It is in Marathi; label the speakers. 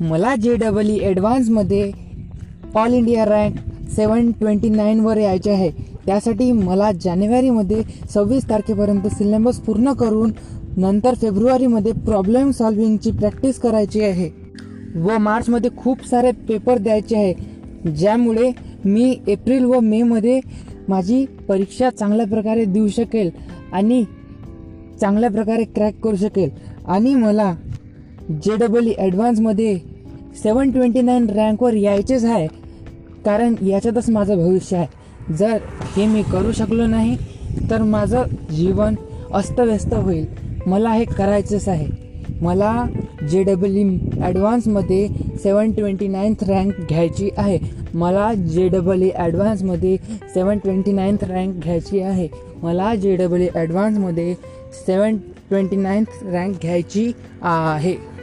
Speaker 1: मला J double E ॲडव्हान्समध्ये all India rank seven twenty नाईनवर यायचे आहे. त्यासाठी मला जानेवारीमध्ये सव्वीस तारखेपर्यंत सिलेबस पूर्ण करून नंतर फेब्रुवारीमध्ये प्रॉब्लेम सॉल्विंगची प्रॅक्टिस करायची आहे व मार्चमध्ये खूप सारे पेपर द्यायचे आहे. ज्यामुळे मी एप्रिल व मेमध्ये माझी परीक्षा चांगल्या प्रकारे देऊ शकेल आणि चांगल्या प्रकारे क्रॅक करू शकेल. आणि मला जे डबल ई ॲडव्हान्समध्ये सेवन ट्वेंटी नाईन रँकवर यायचेच आहे. कारण याच्यातच माझं भविष्य आहे. जर हे मी करू शकलो नाही तर माझं जीवन अस्तव्यस्त होईल. मला हे करायचंच आहे. मला जे डबल ई ॲडव्हान्समध्ये सेवन ट्वेंटी नाईन्थ रँक घ्यायची आहे. मला जे डबल ई ॲडव्हान्समध्ये सेवन ट्वेंटी नाईन्थ रँक घ्यायची आहे. मला जे डबल ई ॲडव्हान्समध्ये सेवन ट्वेंटी नाईन्थ रँक घ्यायची आहे.